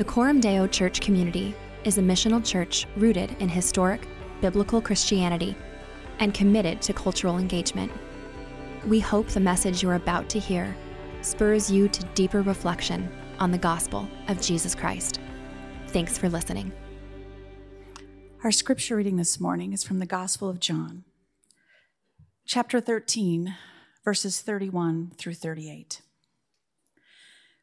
The Coram Deo Church community is a missional church rooted in historic, biblical Christianity and committed to cultural engagement. We hope the message you're about to hear spurs you to deeper reflection on the gospel of Jesus Christ. Thanks for listening. Our scripture reading this morning is from the Gospel of John, chapter 13, verses 31 through 38.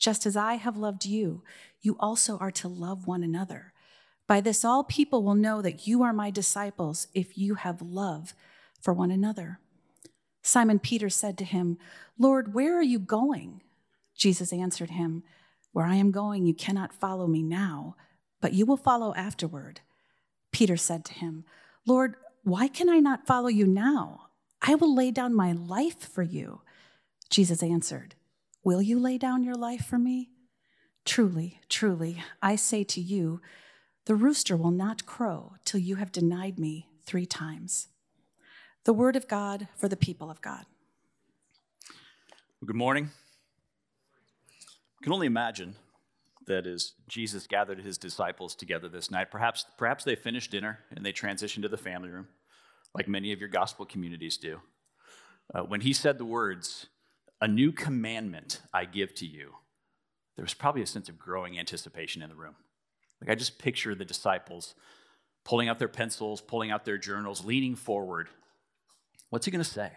Just as I have loved you, you also are to love one another. By this, all people will know that you are my disciples if you have love for one another. Simon Peter said to him, Lord, where are you going? Jesus answered him, Where I am going, you cannot follow me now but you will follow afterward. Peter said to him, Lord, why can I not follow you now? I will lay down my life for you. Jesus answered, Will you lay down your life for me? Truly, truly, I say to you, the rooster will not crow till you have denied me three times. The word of God for the people of God. Good morning. I can only imagine that as Jesus gathered his disciples together this night, perhaps, perhaps they finished dinner and they transitioned to the family room, like many of your gospel communities do. Uh, when he said the words, A new commandment I give to you, there was probably a sense of growing anticipation in the room. Like I just picture the disciples pulling out their pencils, pulling out their journals, leaning forward. What's he going to say?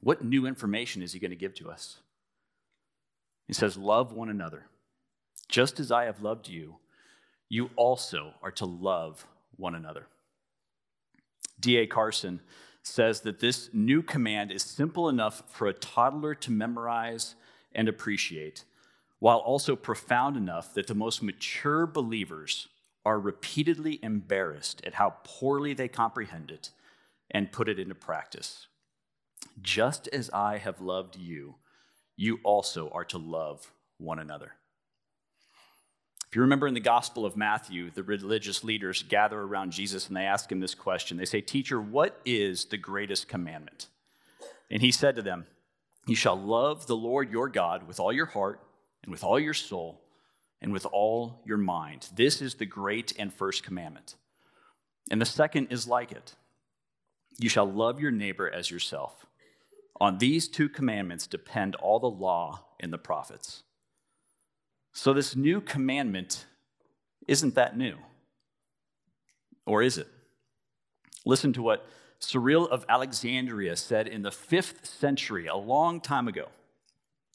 What new information is he going to give to us? He says, Love one another. Just as I have loved you, you also are to love one another. D.A. Carson says that this new command is simple enough for a toddler to memorize and appreciate, while also profound enough that the most mature believers are repeatedly embarrassed at how poorly they comprehend it and put it into practice. Just as I have loved you, you also are to love one another. If you remember in the Gospel of Matthew, the religious leaders gather around Jesus and they ask him this question. They say, Teacher, what is the greatest commandment? And he said to them, You shall love the Lord your God with all your heart and with all your soul and with all your mind. This is the great and first commandment. And the second is like it You shall love your neighbor as yourself. On these two commandments depend all the law and the prophets. So, this new commandment isn't that new. Or is it? Listen to what Cyril of Alexandria said in the fifth century, a long time ago.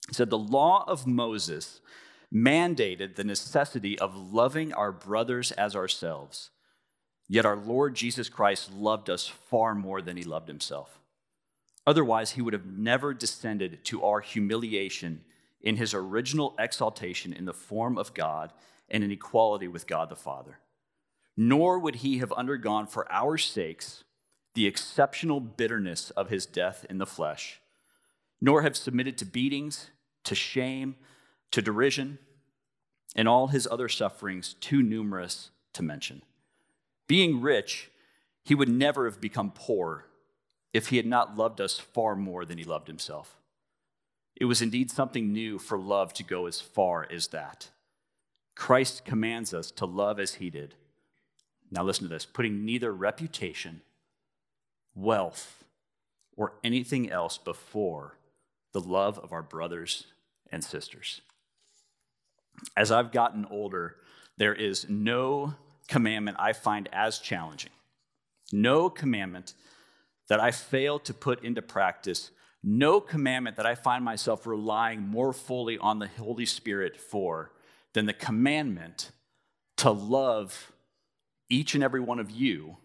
He said, The law of Moses mandated the necessity of loving our brothers as ourselves. Yet our Lord Jesus Christ loved us far more than he loved himself. Otherwise, he would have never descended to our humiliation in his original exaltation in the form of God and in equality with God the Father. Nor would he have undergone for our sakes the exceptional bitterness of his death in the flesh, nor have submitted to beatings, to shame, to derision, and all his other sufferings too numerous to mention. Being rich, he would never have become poor if he had not loved us far more than he loved himself. It was indeed something new for love to go as far as that. Christ commands us to love as he did. Now, listen to this putting neither reputation, wealth, or anything else before the love of our brothers and sisters. As I've gotten older, there is no commandment I find as challenging, no commandment that I fail to put into practice no commandment that I find myself relying more fully on the Holy Spirit for than the commandment to love each and every one of you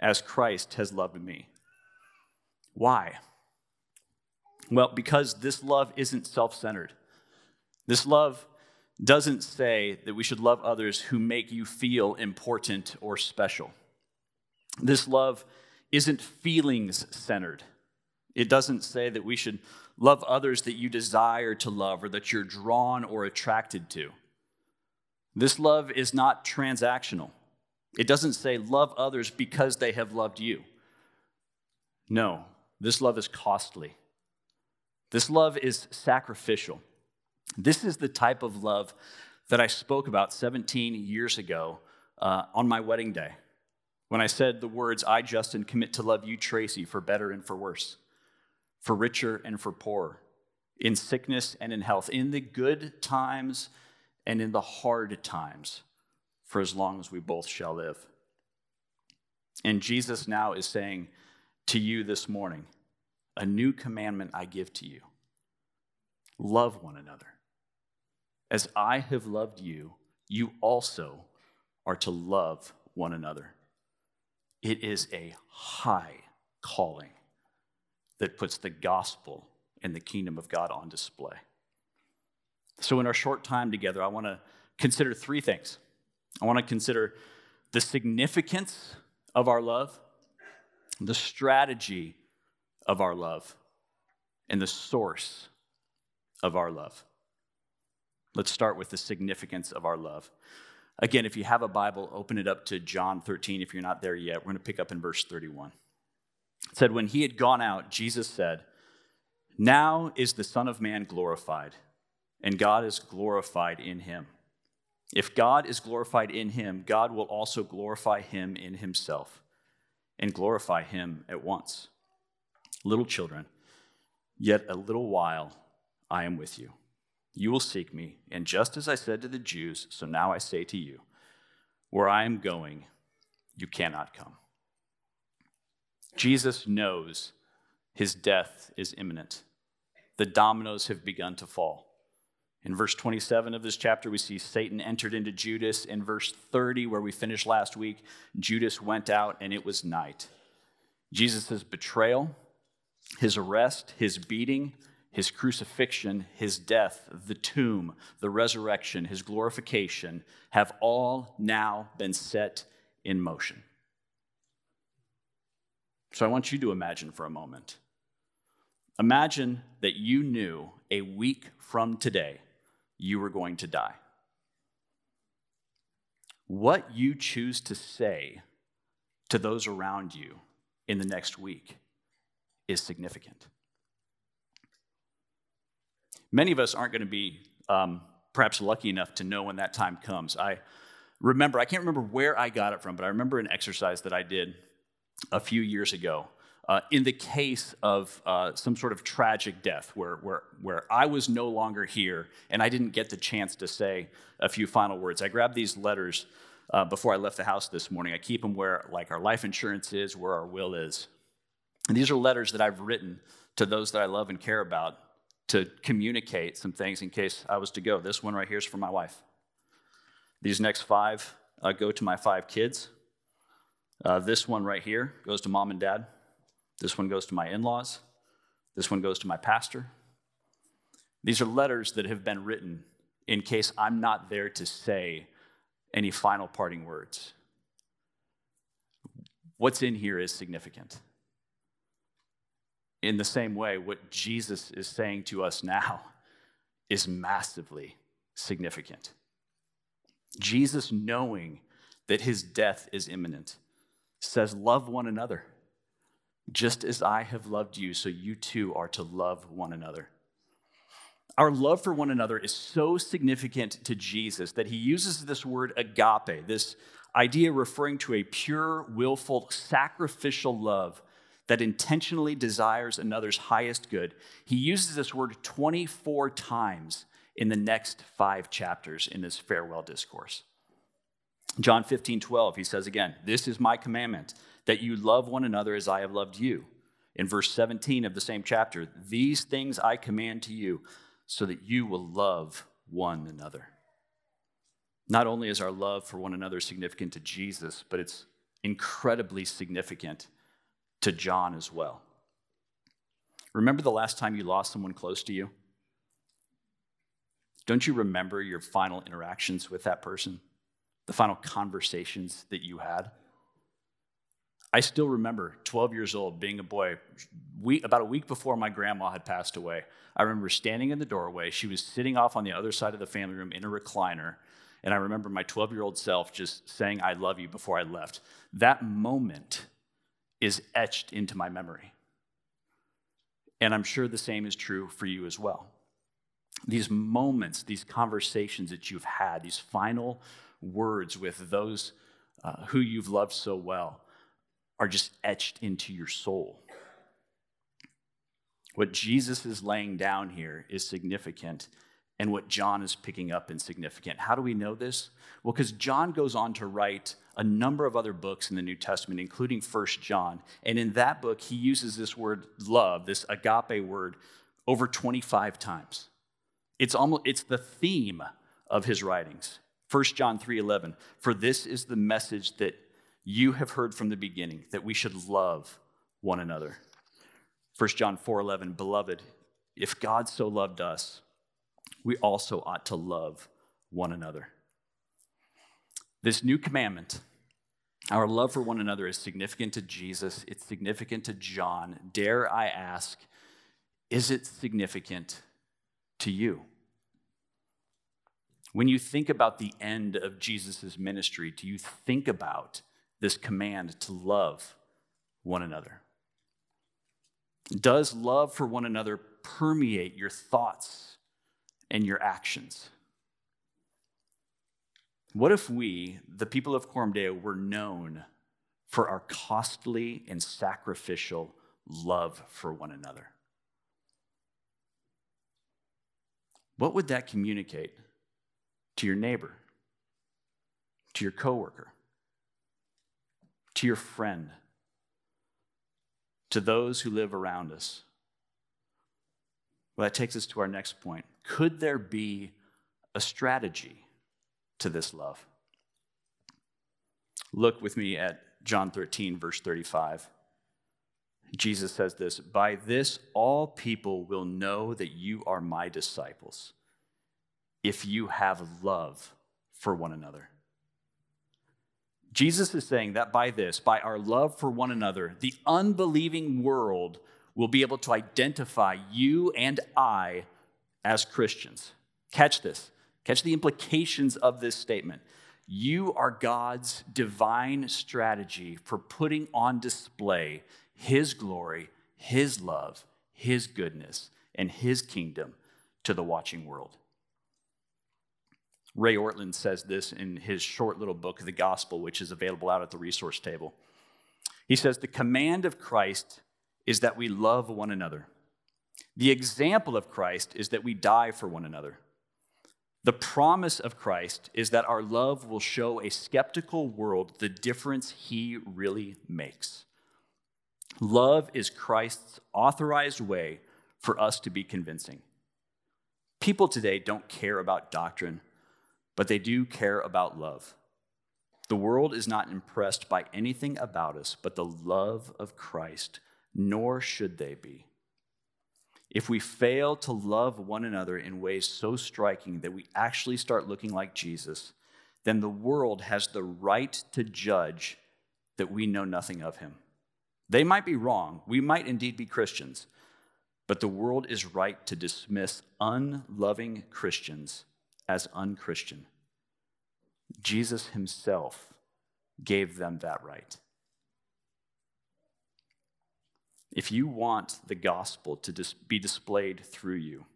as Christ has loved me. Why? Well, because this love isn't self centered. This love doesn't say that we should love others who make you feel important or special. This love isn't feelings centered. It doesn't say that we should love others that you desire to love or that you're drawn or attracted to. This love is not transactional. It doesn't say love others because they have loved you. No, this love is costly. This love is sacrificial. This is the type of love that I spoke about 17 years ago uh, on my wedding day when I said the words, I, Justin, commit to love you, Tracy, for better and for worse, for richer and for poorer, in sickness and in health, in the good times and in the hard times, for as long as we both shall live. And Jesus now is saying to you this morning, a new commandment I give to you love one another. As I have loved you, you also are to love one another. It is a high calling that puts the gospel and the kingdom of God on display. So, in our short time together, I want to consider three things. I want to consider the significance of our love, the strategy of our love, and the source of our love. Let's start with the significance of our love. Again, if you have a Bible, open it up to John 13. If you're not there yet, we're going to pick up in verse 31. It said, When he had gone out, Jesus said, Now is the Son of Man glorified, and God is glorified in him. If God is glorified in him, God will also glorify him in himself and glorify him at once. Little children, yet a little while I am with you. You will seek me, and just as I said to the Jews, so now I say to you, where I am going, you cannot come. Jesus knows his death is imminent. The dominoes have begun to fall. In verse 27 of this chapter, we see Satan entered into Judas. In verse 30, where we finished last week, Judas went out and it was night. Jesus' betrayal, his arrest, his beating, his crucifixion, his death, the tomb, the resurrection, his glorification have all now been set in motion. So I want you to imagine for a moment. Imagine that you knew a week from today you were going to die. What you choose to say to those around you in the next week is significant. Many of us aren't going to be um, perhaps lucky enough to know when that time comes. I remember, I can't remember where I got it from, but I remember an exercise that I did a few years ago. Uh, in the case of uh, some sort of tragic death where, where, where I was no longer here and I didn't get the chance to say a few final words, I grabbed these letters uh, before I left the house this morning. I keep them where like our life insurance is, where our will is. And these are letters that I've written to those that I love and care about to communicate some things in case I was to go. This one right here is for my wife. These next five uh, go to my five kids. Uh, this one right here goes to mom and dad. This one goes to my in laws. This one goes to my pastor. These are letters that have been written in case I'm not there to say any final parting words. What's in here is significant in the same way, what Jesus is saying to us now is massively significant. Jesus, knowing that his death is imminent, says, Love one another. Just as I have loved you, so you too are to love one another. Our love for one another is so significant to Jesus that he uses this word agape, this idea referring to a pure, willful, sacrificial love that intentionally desires another's highest good. He uses this word 24 times in the next five chapters in this farewell discourse. John 15, 12, he says again, This is my commandment, that you love one another as I have loved you. In verse 17 of the same chapter, These things I command to you, so that you will love one another. Not only is our love for one another significant to Jesus, but it's incredibly significant to John as well. Remember the last time you lost someone close to you? don't you remember your final interactions with that person? The final conversations that you had? I still remember 12 years old, being a boy, we, about a week before my grandma had passed away. I remember standing in the doorway. She was sitting off on the other side of the family room in a recliner. And I remember my 12 year old self just saying, I love you before I left. That moment is etched into my memory. And I'm sure the same is true for you as well. These moments, these conversations that you've had, these final words with those uh, who you've loved so well, are just etched into your soul. What Jesus is laying down here is significant, and what John is picking up is significant. How do we know this? Well, because John goes on to write a number of other books in the New Testament, including First John. And in that book, he uses this word love, this agape word, over 25 times. It's almost it's the theme of his writings. 1 John 3:11 For this is the message that you have heard from the beginning that we should love one another. 1 John 4:11 Beloved, if God so loved us, we also ought to love one another. This new commandment, our love for one another is significant to Jesus, it's significant to John. Dare I ask, is it significant to you? When you think about the end of Jesus' ministry, do you think about this command to love one another? Does love for one another permeate your thoughts and your actions? What if we, the people of Coram were known for our costly and sacrificial love for one another? What would that communicate to your neighbor, to your coworker, to your friend, to those who live around us? Well, that takes us to our next point. Could there be a strategy to this love. Look with me at John 13, verse 35. Jesus says this By this all people will know that you are my disciples, if you have love for one another. Jesus is saying that by this, by our love for one another, the unbelieving world will be able to identify you and I as Christians. Catch this. Catch the implications of this statement. You are God's divine strategy for putting on display His glory, His love, His goodness, and His kingdom to the watching world. Ray Ortlund says this in his short little book, The Gospel, which is available out at the resource table. He says, The command of Christ is that we love one another. The example of Christ is that we die for one another. The promise of Christ is that our love will show a skeptical world the difference he really makes. Love is Christ's authorized way for us to be convincing. People today don't care about doctrine, but they do care about love. The world is not impressed by anything about us but the love of Christ, nor should they be. If we fail to love one another in ways so striking that we actually start looking like Jesus, then the world has the right to judge that we know nothing of him. They might be wrong. We might indeed be Christians. But the world is right to dismiss unloving Christians as unchristian. Jesus himself gave them that right. if you want the gospel to dis- be displayed through you,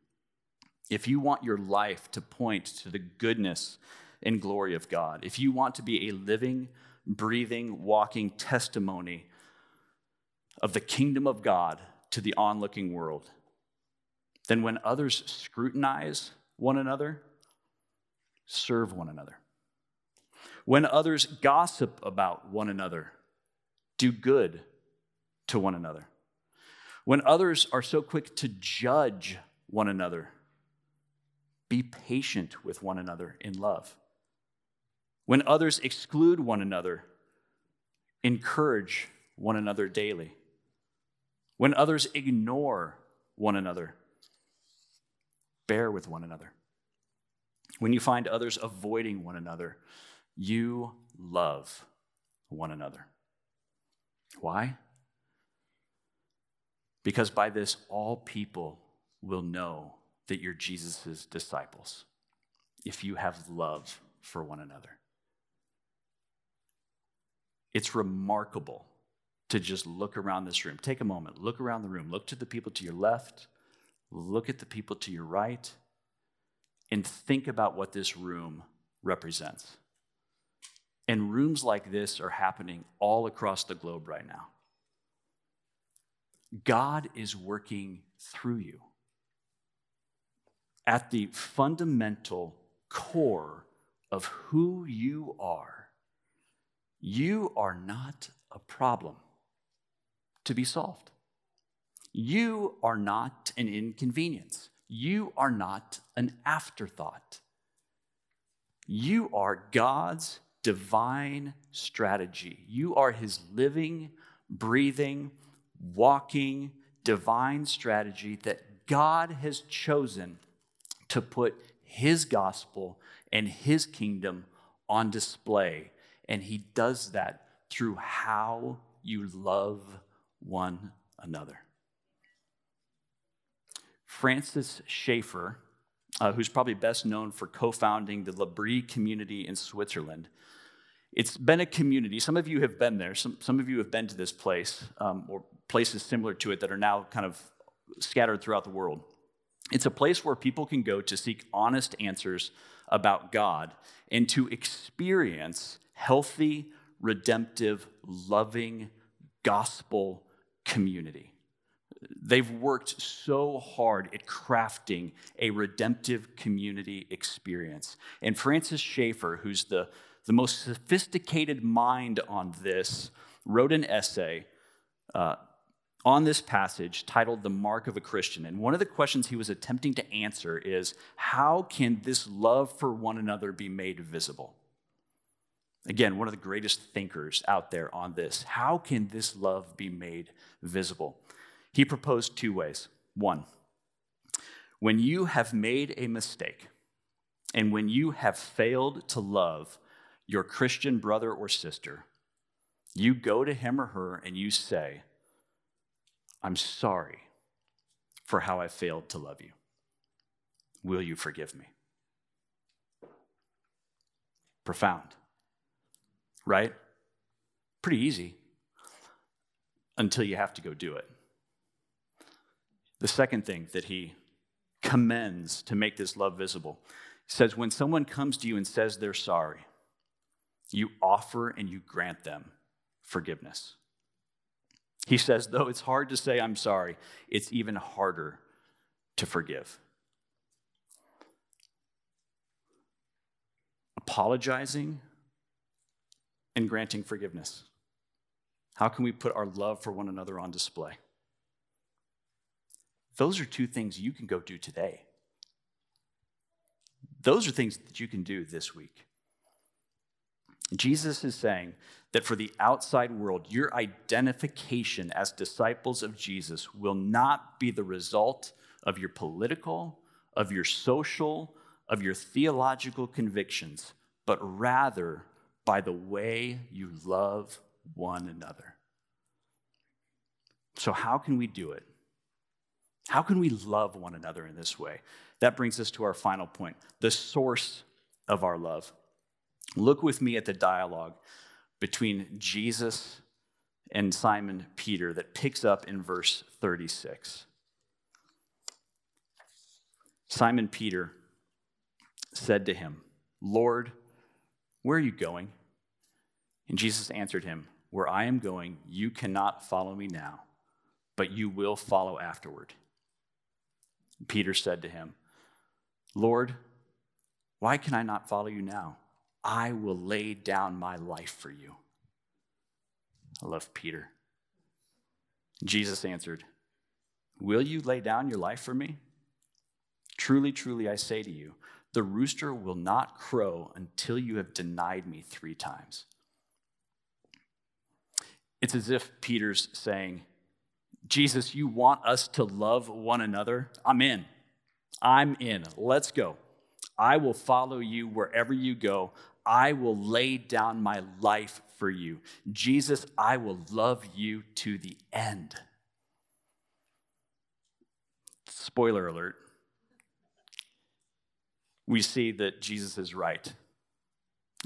if you want your life to point to the goodness and glory of God, if you want to be a living, breathing, walking testimony of the kingdom of God to the onlooking world, then when others scrutinize one another, serve one another. When others gossip about one another, do good to one another. When others are so quick to judge one another, be patient with one another in love. When others exclude one another, encourage one another daily. When others ignore one another, bear with one another. When you find others avoiding one another, you love one another. Why? Because by this, all people will know that you're Jesus' disciples if you have love for one another. It's remarkable to just look around this room. Take a moment, look around the room, look to the people to your left, look at the people to your right, and think about what this room represents. And rooms like this are happening all across the globe right now. God is working through you. At the fundamental core of who you are, you are not a problem to be solved. You are not an inconvenience. You are not an afterthought. You are God's divine strategy. You are His living, breathing, walking divine strategy that God has chosen to put His gospel and His kingdom on display. And He does that through how you love one another. Francis Schaeffer, uh, who's probably best known for co founding the L'Abri community in Switzerland, it's been a community. Some of you have been there. Some, some of you have been to this place um, or places similar to it that are now kind of scattered throughout the world. It's a place where people can go to seek honest answers about God and to experience healthy, redemptive, loving gospel community. They've worked so hard at crafting a redemptive community experience. And Francis Schaeffer, who's the, the most sophisticated mind on this, wrote an essay uh, on this passage titled The Mark of a Christian. And one of the questions he was attempting to answer is how can this love for one another be made visible? Again, one of the greatest thinkers out there on this. How can this love be made visible? He proposed two ways. One, when you have made a mistake and when you have failed to love your Christian brother or sister, you go to him or her and you say, I'm sorry for how I failed to love you. Will you forgive me? Profound, right? Pretty easy until you have to go do it. The second thing that he commends to make this love visible says, when someone comes to you and says they're sorry, you offer and you grant them forgiveness. He says, though it's hard to say I'm sorry, it's even harder to forgive. Apologizing and granting forgiveness. How can we put our love for one another on display? Those are two things you can go do today. Those are things that you can do this week. Jesus is saying that for the outside world, your identification as disciples of Jesus will not be the result of your political, of your social, of your theological convictions, but rather by the way you love one another. So, how can we do it? How can we love one another in this way? That brings us to our final point the source of our love. Look with me at the dialogue between Jesus and Simon Peter that picks up in verse 36. Simon Peter said to him, Lord, where are you going? And Jesus answered him, Where I am going, you cannot follow me now, but you will follow afterward. Peter said to him, Lord, why can I not follow you now? I will lay down my life for you. I love Peter. Jesus answered, Will you lay down your life for me? Truly, truly, I say to you, the rooster will not crow until you have denied me three times. It's as if Peter's saying, Jesus, you want us to love one another? I'm in. I'm in. Let's go. I will follow you wherever you go. I will lay down my life for you. Jesus, I will love you to the end. Spoiler alert. We see that Jesus is right.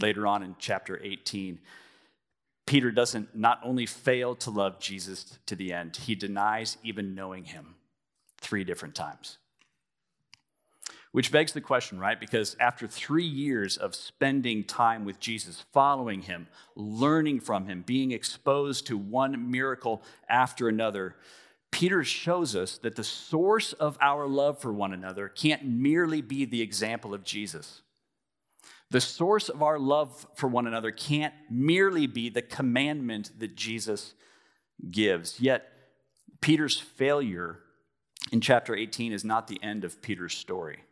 Later on in chapter 18, Peter doesn't not only fail to love Jesus to the end, he denies even knowing him three different times. Which begs the question, right? Because after three years of spending time with Jesus, following him, learning from him, being exposed to one miracle after another, Peter shows us that the source of our love for one another can't merely be the example of Jesus. The source of our love for one another can't merely be the commandment that Jesus gives. Yet, Peter's failure in chapter 18 is not the end of Peter's story.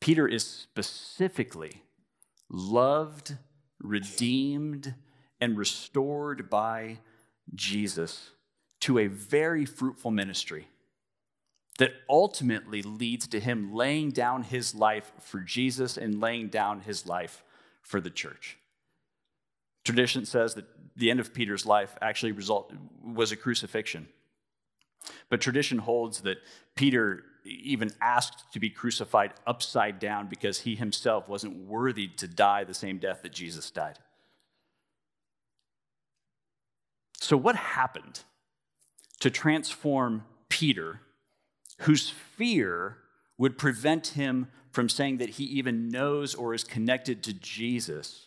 Peter is specifically loved, redeemed, and restored by Jesus to a very fruitful ministry that ultimately leads to him laying down his life for Jesus and laying down his life for the church. Tradition says that the end of Peter's life actually result, was a crucifixion. But tradition holds that Peter even asked to be crucified upside down because he himself wasn't worthy to die the same death that Jesus died. So, what happened to transform Peter, whose fear would prevent him from saying that he even knows or is connected to Jesus?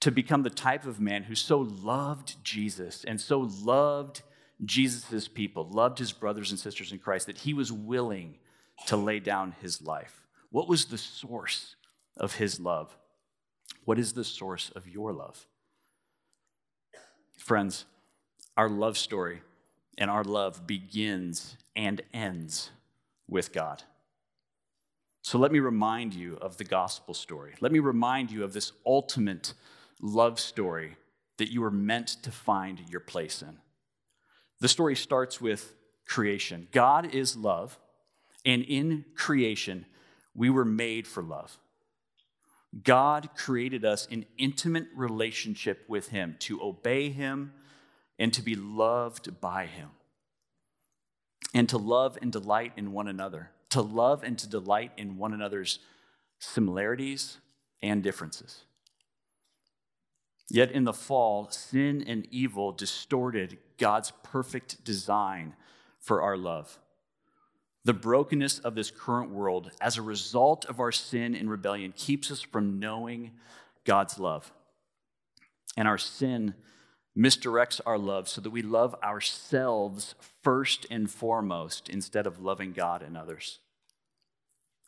To become the type of man who so loved Jesus and so loved Jesus' people, loved his brothers and sisters in Christ, that he was willing to lay down his life. What was the source of his love? What is the source of your love? Friends, our love story and our love begins and ends with God. So let me remind you of the gospel story. Let me remind you of this ultimate love story that you were meant to find your place in. The story starts with creation. God is love, and in creation, we were made for love. God created us in intimate relationship with Him to obey Him and to be loved by Him, and to love and delight in one another, to love and to delight in one another's similarities and differences. Yet in the fall, sin and evil distorted God's perfect design for our love. The brokenness of this current world, as a result of our sin and rebellion, keeps us from knowing God's love. And our sin misdirects our love so that we love ourselves first and foremost instead of loving God and others.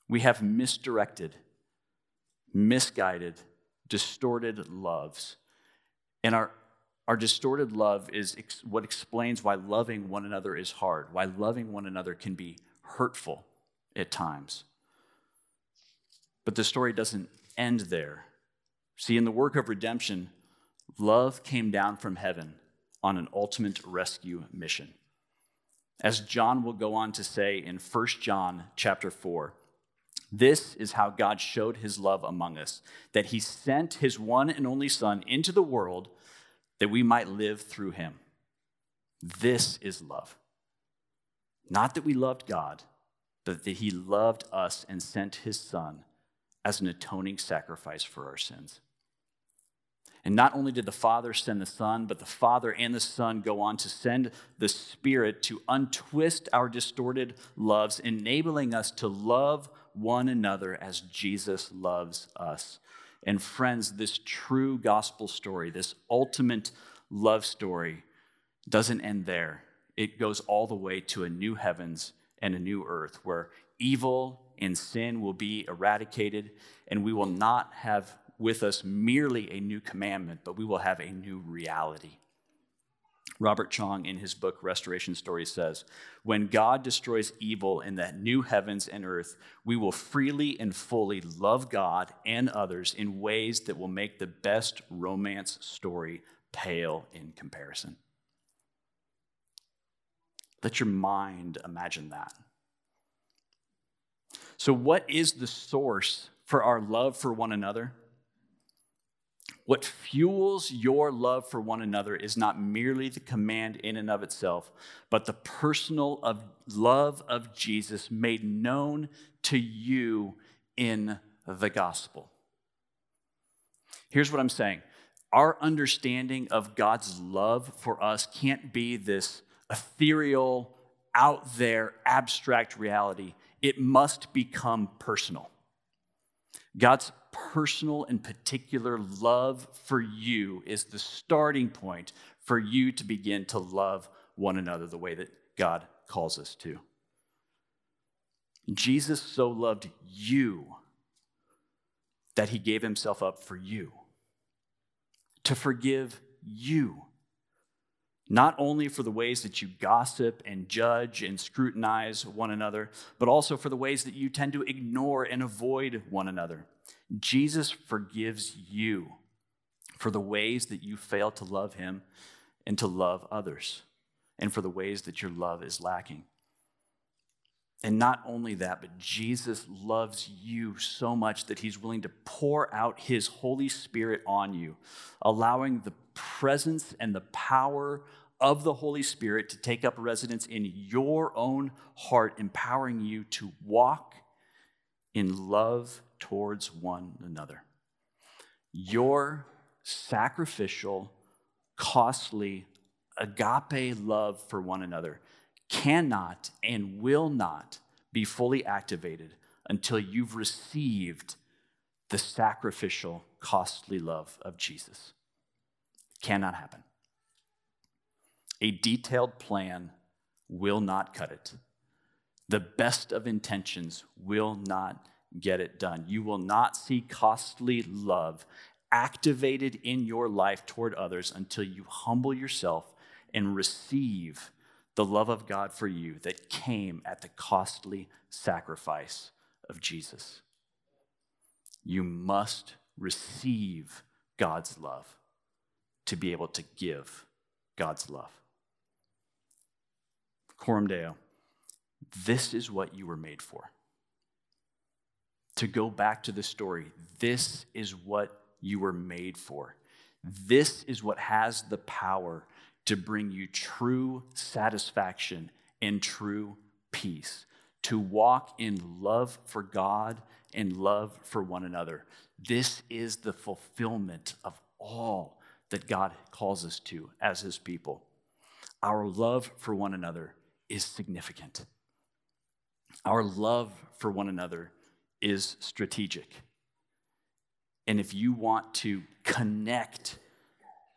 We have misdirected, misguided, distorted loves and our, our distorted love is ex- what explains why loving one another is hard, why loving one another can be hurtful at times. But the story doesn't end there. See, in the work of redemption, love came down from heaven on an ultimate rescue mission. As John will go on to say in 1 John chapter 4, this is how God showed his love among us, that he sent his one and only Son into the world that we might live through him. This is love. Not that we loved God, but that he loved us and sent his Son as an atoning sacrifice for our sins. And not only did the Father send the Son, but the Father and the Son go on to send the Spirit to untwist our distorted loves, enabling us to love one another as Jesus loves us. And friends, this true gospel story, this ultimate love story, doesn't end there. It goes all the way to a new heavens and a new earth where evil and sin will be eradicated, and we will not have with us merely a new commandment, but we will have a new reality. Robert Cheong, in his book Restoration Stories, says When God destroys evil in that new heavens and earth, we will freely and fully love God and others in ways that will make the best romance story pale in comparison. Let your mind imagine that. So, what is the source for our love for one another? What fuels your love for one another is not merely the command in and of itself, but the personal of love of Jesus made known to you in the gospel. Here's what I'm saying our understanding of God's love for us can't be this ethereal, out there, abstract reality. It must become personal. God's personal and particular love for you is the starting point for you to begin to love one another the way that God calls us to. Jesus so loved you that he gave himself up for you to forgive you. Not only for the ways that you gossip and judge and scrutinize one another, but also for the ways that you tend to ignore and avoid one another. Jesus forgives you for the ways that you fail to love him and to love others, and for the ways that your love is lacking. And not only that, but Jesus loves you so much that he's willing to pour out his Holy Spirit on you, allowing the presence and the power of the Holy Spirit to take up residence in your own heart, empowering you to walk in love towards one another. Your sacrificial, costly, agape love for one another cannot and will not be fully activated until you've received the sacrificial, costly love of Jesus. Cannot happen. A detailed plan will not cut it. The best of intentions will not get it done. You will not see costly love activated in your life toward others until you humble yourself and receive the love of God for you that came at the costly sacrifice of Jesus. You must receive God's love to be able to give God's love. Coram Deo, this is what you were made for to go back to the story. This is what you were made for. This is what has the power to bring you true satisfaction and true peace, to walk in love for God and love for one another. This is the fulfillment of all that God calls us to as His people. Our love for one another is significant. Our love for one another is strategic. And if you want to connect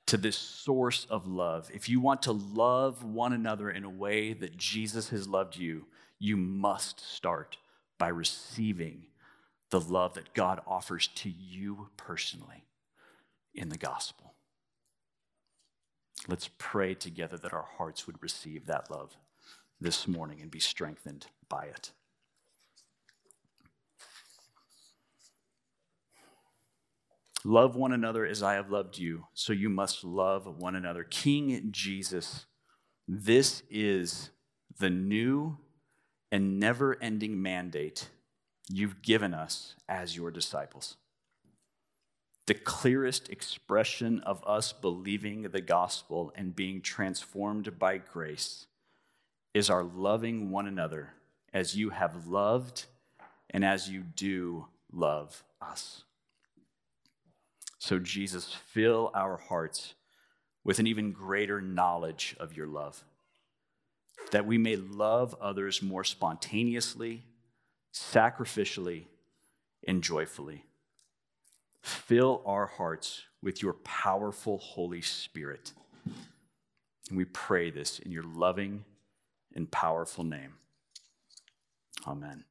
to this source of love, if you want to love one another in a way that Jesus has loved you, you must start by receiving the love that God offers to you personally in the gospel. Let's pray together that our hearts would receive that love this morning and be strengthened by it. Love one another as I have loved you, so you must love one another. King Jesus, this is the new and never ending mandate you've given us as your disciples. The clearest expression of us believing the gospel and being transformed by grace is our loving one another as you have loved and as you do love us. So, Jesus, fill our hearts with an even greater knowledge of your love, that we may love others more spontaneously, sacrificially, and joyfully. Fill our hearts with your powerful Holy Spirit. And we pray this in your loving and powerful name. Amen.